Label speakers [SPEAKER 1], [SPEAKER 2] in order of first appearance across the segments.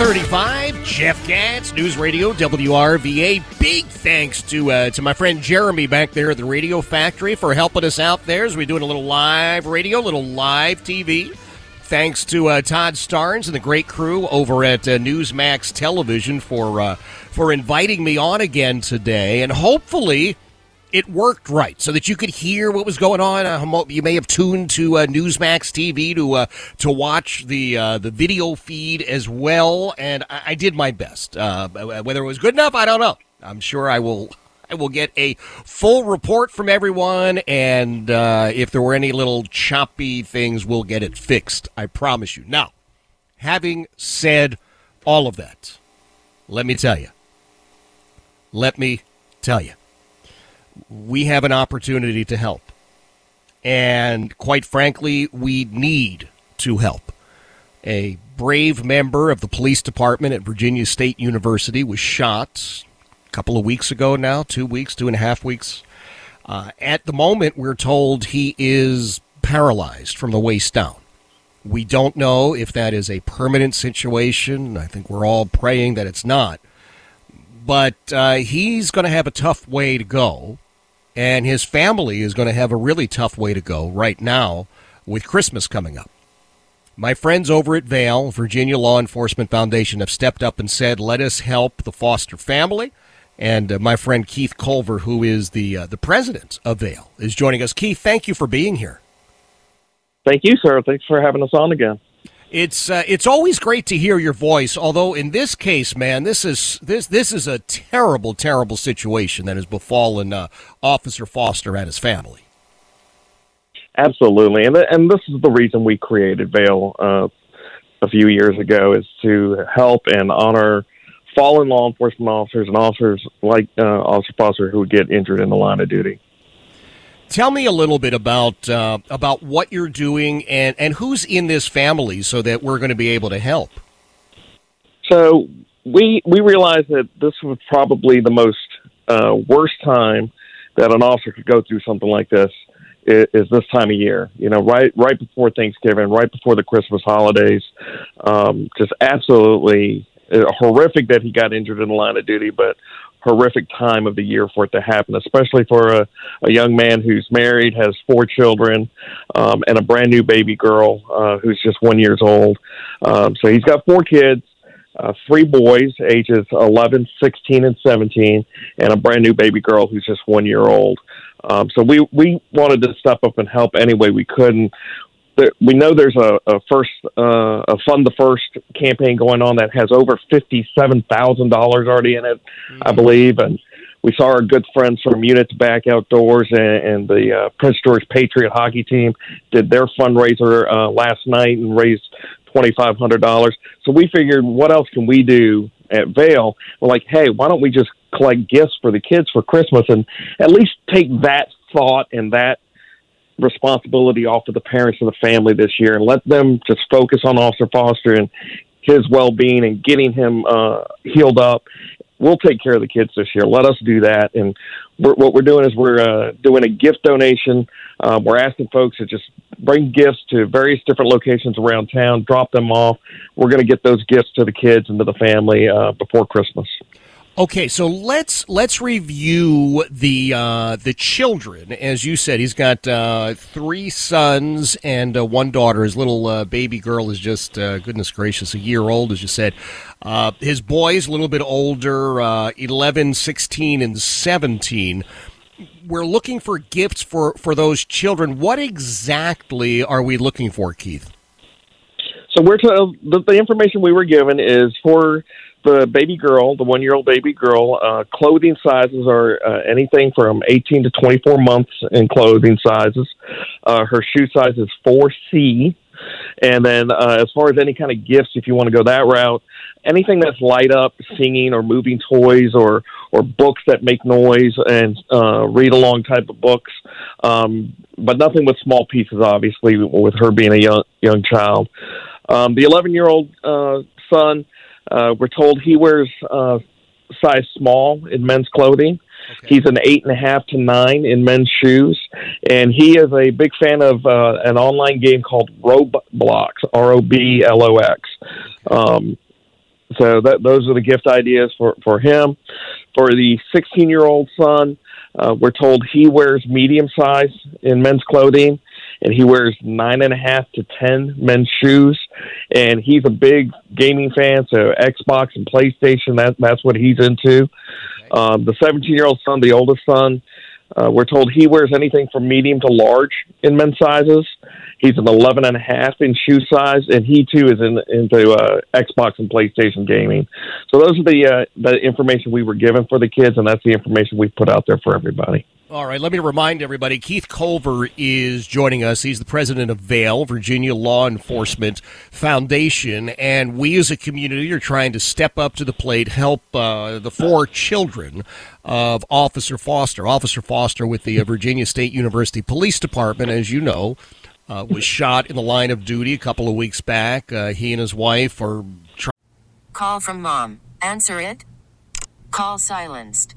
[SPEAKER 1] 35, Jeff Katz, News Radio WRVA. Big thanks to uh, to my friend Jeremy back there at the Radio Factory for helping us out there as we're doing a little live radio, a little live TV. Thanks to uh, Todd Starnes and the great crew over at uh, Newsmax Television for uh, for inviting me on again today, and hopefully it worked right so that you could hear what was going on. Uh, you may have tuned to uh, Newsmax TV to uh, to watch the uh, the video feed as well, and I, I did my best. Uh, whether it was good enough, I don't know. I'm sure I will. I will get a full report from everyone, and uh, if there were any little choppy things, we'll get it fixed. I promise you. Now, having said all of that, let me tell you. Let me tell you we have an opportunity to help. And quite frankly, we need to help. A brave member of the police department at Virginia State University was shot a couple of weeks ago now, two weeks, two and a half weeks. Uh, at the moment, we're told he is paralyzed from the waist down. We don't know if that is a permanent situation. I think we're all praying that it's not. But uh, he's going to have a tough way to go and his family is going to have a really tough way to go right now with Christmas coming up. My friends over at VALE, Virginia Law Enforcement Foundation, have stepped up and said, let us help the Foster family. And uh, my friend Keith Culver, who is the, uh, the president of VALE, is joining us. Keith, thank you for being here.
[SPEAKER 2] Thank you, sir. Thanks for having us on again.
[SPEAKER 1] It's uh, it's always great to hear your voice. Although in this case, man, this is this this is a terrible, terrible situation that has befallen uh, Officer Foster and his family.
[SPEAKER 2] Absolutely, and and this is the reason we created VALE uh, a few years ago is to help and honor fallen law enforcement officers and officers like uh, Officer Foster who would get injured in the line of duty.
[SPEAKER 1] Tell me a little bit about uh, about what you're doing and, and who's in this family so that we're going to be able to help.
[SPEAKER 2] So we we realized that this was probably the most uh, worst time that an officer could go through something like this is, is, this time of year. You know, right right before Thanksgiving, right before the Christmas holidays. Um, just absolutely uh, horrific that he got injured in the line of duty, but horrific time of the year for it to happen, especially for a, a young man who's married, has four children, um, and a brand new baby girl uh, who's just one years old. Um, so he's got four kids. Uh, three boys, ages 11, 16, and 17, and a brand new baby girl who's just one year old. Um, so we we wanted to step up and help any way we could, and we know there's a, a first uh, a fund the first campaign going on that has over fifty seven thousand dollars already in it, mm-hmm. I believe, and we saw our good friends from Units Back Outdoors and, and the uh, Prince George Patriot hockey team did their fundraiser uh, last night and raised twenty five hundred dollars. So we figured, what else can we do at VALE? We're like, hey, why don't we just collect gifts for the kids for Christmas and at least take that thought and that responsibility off of the parents and the family this year and let them just focus on Officer Foster and his well being and getting him uh, healed up. We'll take care of the kids this year. Let us do that. And we're, what we're doing is we're uh, doing a gift donation. Um, we're asking folks to just bring gifts to various different locations around town, drop them off. We're going to get those gifts to the kids and to the family uh, before Christmas.
[SPEAKER 1] Okay, so let's let's review the uh, the children. As you said, he's got uh, three sons and uh, one daughter. His little uh, baby girl is just uh, goodness gracious, a year old, as you said. Uh, his boys a little bit older, uh, 11, 16, and 17. We're looking for gifts for, for those children. What exactly are we looking for, Keith?
[SPEAKER 2] So we're to, the, the information we were given is for the baby girl, the one year old baby girl, uh, clothing sizes are uh, anything from 18 to 24 months in clothing sizes. Uh, her shoe size is 4C. And then, uh, as far as any kind of gifts, if you want to go that route, anything that's light up, singing, or moving toys, or or books that make noise and uh, read along type of books, um, but nothing with small pieces. Obviously, with her being a young young child, um, the 11 year old uh, son, uh, we're told he wears uh, size small in men's clothing. Okay. He's an eight and a half to nine in men's shoes, and he is a big fan of uh, an online game called Roblox, R O B L O X. Um, so that those are the gift ideas for for him. For the 16 year old son, uh, we're told he wears medium size in men's clothing, and he wears nine and a half to ten men's shoes. And he's a big gaming fan, so Xbox and PlayStation. That that's what he's into. Um, the 17 year old son, the oldest son, uh, we're told he wears anything from medium to large in men's sizes. He's an 11 and a half in shoe size, and he too is in, into uh, Xbox and PlayStation gaming. So those are the uh, the information we were given for the kids, and that's the information we put out there for everybody.
[SPEAKER 1] All right, let me remind everybody Keith Culver is joining us. He's the president of VALE, Virginia Law Enforcement Foundation, and we as a community are trying to step up to the plate, help uh, the four children of Officer Foster. Officer Foster with the uh, Virginia State University Police Department, as you know, uh, was shot in the line of duty a couple of weeks back. Uh, he and his wife are. Try-
[SPEAKER 3] Call from mom. Answer it. Call silenced.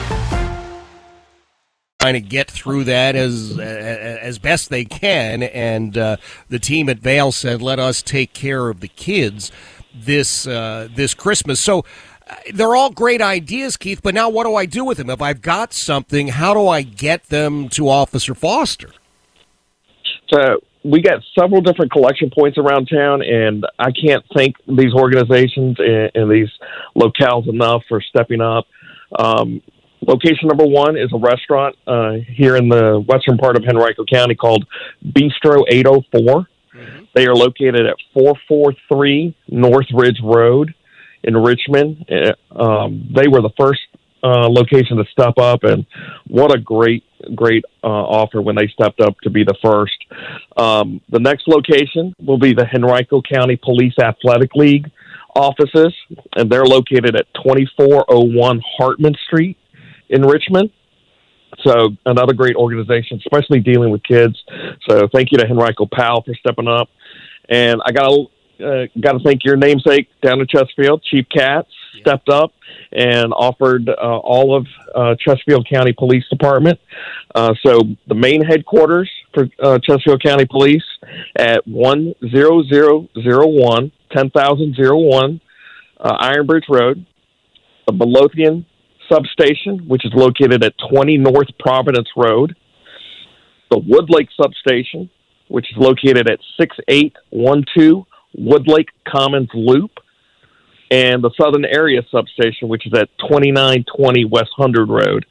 [SPEAKER 1] Trying to get through that as as best they can. And uh, the team at Vale said, "Let us take care of the kids this uh, this Christmas." So uh, they're all great ideas, Keith. But now, what do I do with them? If I've got something, how do I get them to Officer Foster?
[SPEAKER 2] So we got several different collection points around town, and I can't thank these organizations and, and these locales enough for stepping up. Um, Location number one is a restaurant uh, here in the western part of Henrico County called Bistro 804. Mm-hmm. They are located at 443 North Ridge Road in Richmond. Uh, um, they were the first uh, location to step up, and what a great, great uh, offer when they stepped up to be the first. Um, the next location will be the Henrico County Police Athletic League offices, and they're located at 2401 Hartman Street in Richmond. So another great organization, especially dealing with kids. So thank you to Henrico PAL for stepping up. And I got to uh, got to thank your namesake down in Chesterfield, Chief Katz, stepped up and offered uh, all of uh, Chesterfield County Police Department. Uh, so the main headquarters for uh, Chesterfield County Police at one zero zero zero one ten thousand zero one uh, Iron Bridge Road, the Midlothian substation, which is located at 20 North Providence Road, the Woodlake substation, which is located at 6812 Woodlake Commons Loop, and the Southern Area substation, which is at 2920 West 100 Road,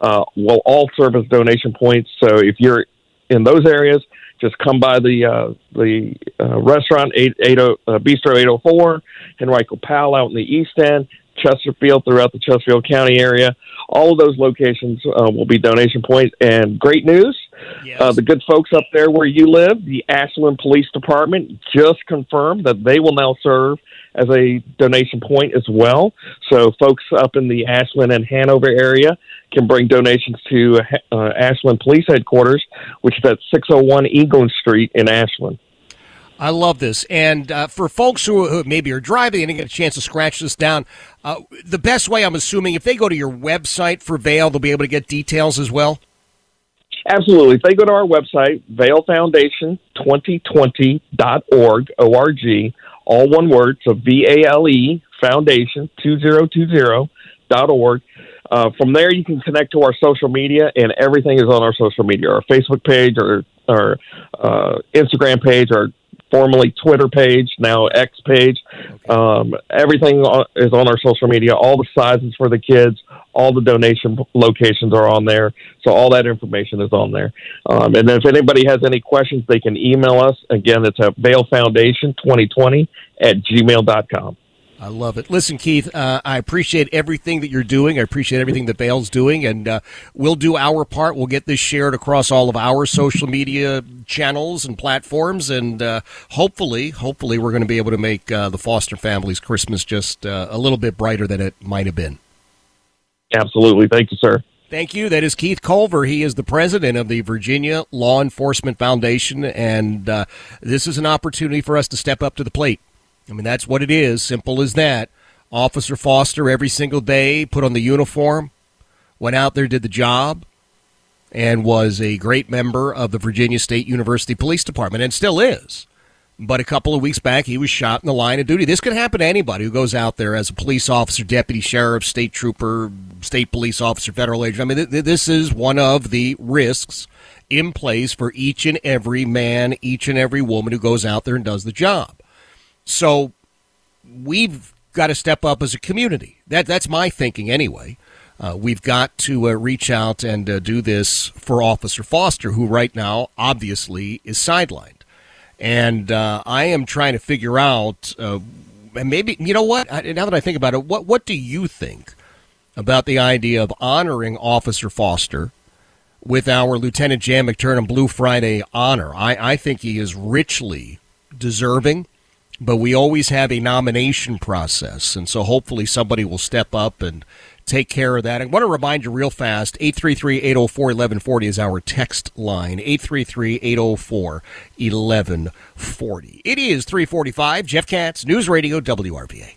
[SPEAKER 2] uh, will all serve as donation points. So if you're in those areas, just come by the uh, the uh, restaurant eight eight oh, uh, Bistro eight oh four, Henrico PAL out in the East End, Chesterfield throughout the Chesterfield County area. All of those locations uh, will be donation points. And great news,
[SPEAKER 1] Yes.
[SPEAKER 2] uh, the good folks up there where you live, the Ashland Police Department, just confirmed that they will now serve as a donation point as well. So folks up in the Ashland and Hanover area can bring donations to uh, Ashland Police Headquarters, which is at 601 England Street in Ashland.
[SPEAKER 1] I love this. And uh, for folks who, who maybe are driving and get a chance to scratch this down, uh, the best way, I'm assuming, if they go to your website for VALE, they'll be able to get details as well.
[SPEAKER 2] Absolutely. If they go to our website, valefoundation2020.org, O-R-G, all one word, so V-A-L-E, foundation, 2020.org. Uh, from there, you can connect to our social media, and everything is on our social media, our Facebook page, our, our uh, Instagram page, our formerly Twitter page, now X page. Um, everything on- is on our social media. All the sizes for the kids, all the donation locations are on there. So all that information is on there. Um, and then if anybody has any questions, they can email us. Again, it's at Vale Foundation 2020 at gmail.com.
[SPEAKER 1] I love it. Listen, Keith, uh, I appreciate everything that you're doing. I appreciate everything that VALE's doing, and uh, we'll do our part. We'll get this shared across all of our social media channels and platforms, and uh, hopefully, hopefully, we're going to be able to make uh, the Foster family's Christmas just uh, a little bit brighter than it might have been.
[SPEAKER 2] Absolutely. Thank you, sir.
[SPEAKER 1] Thank you. That is Keith Culver. He is the president of the Virginia Law Enforcement Foundation, and uh, this is an opportunity for us to step up to the plate. I mean, that's what it is. Simple as that. Officer Foster, every single day, put on the uniform, went out there, did the job, and was a great member of the Virginia State University Police Department, and still is. But a couple of weeks back, he was shot in the line of duty. This could happen to anybody who goes out there as a police officer, deputy sheriff, state trooper, state police officer, federal agent. I mean, th- th- this is one of the risks in place for each and every man, each and every woman who goes out there and does the job. So we've got to step up as a community. That that's my thinking anyway. Uh, we've got to uh, reach out and uh, do this for Officer Foster, who right now obviously is sidelined. And uh, I am trying to figure out, uh, and maybe you know what? Now that I think about it, what what do you think about the idea of honoring Officer Foster with our Lieutenant Jan McTurnan Blue Friday honor? I, I think he is richly deserving but we always have a nomination process, and so hopefully somebody will step up and take care of that. I want to remind you real fast 833 804 1140 is our text line 833 804 1140. It is 345. Jeff Katz, News Radio WRVA.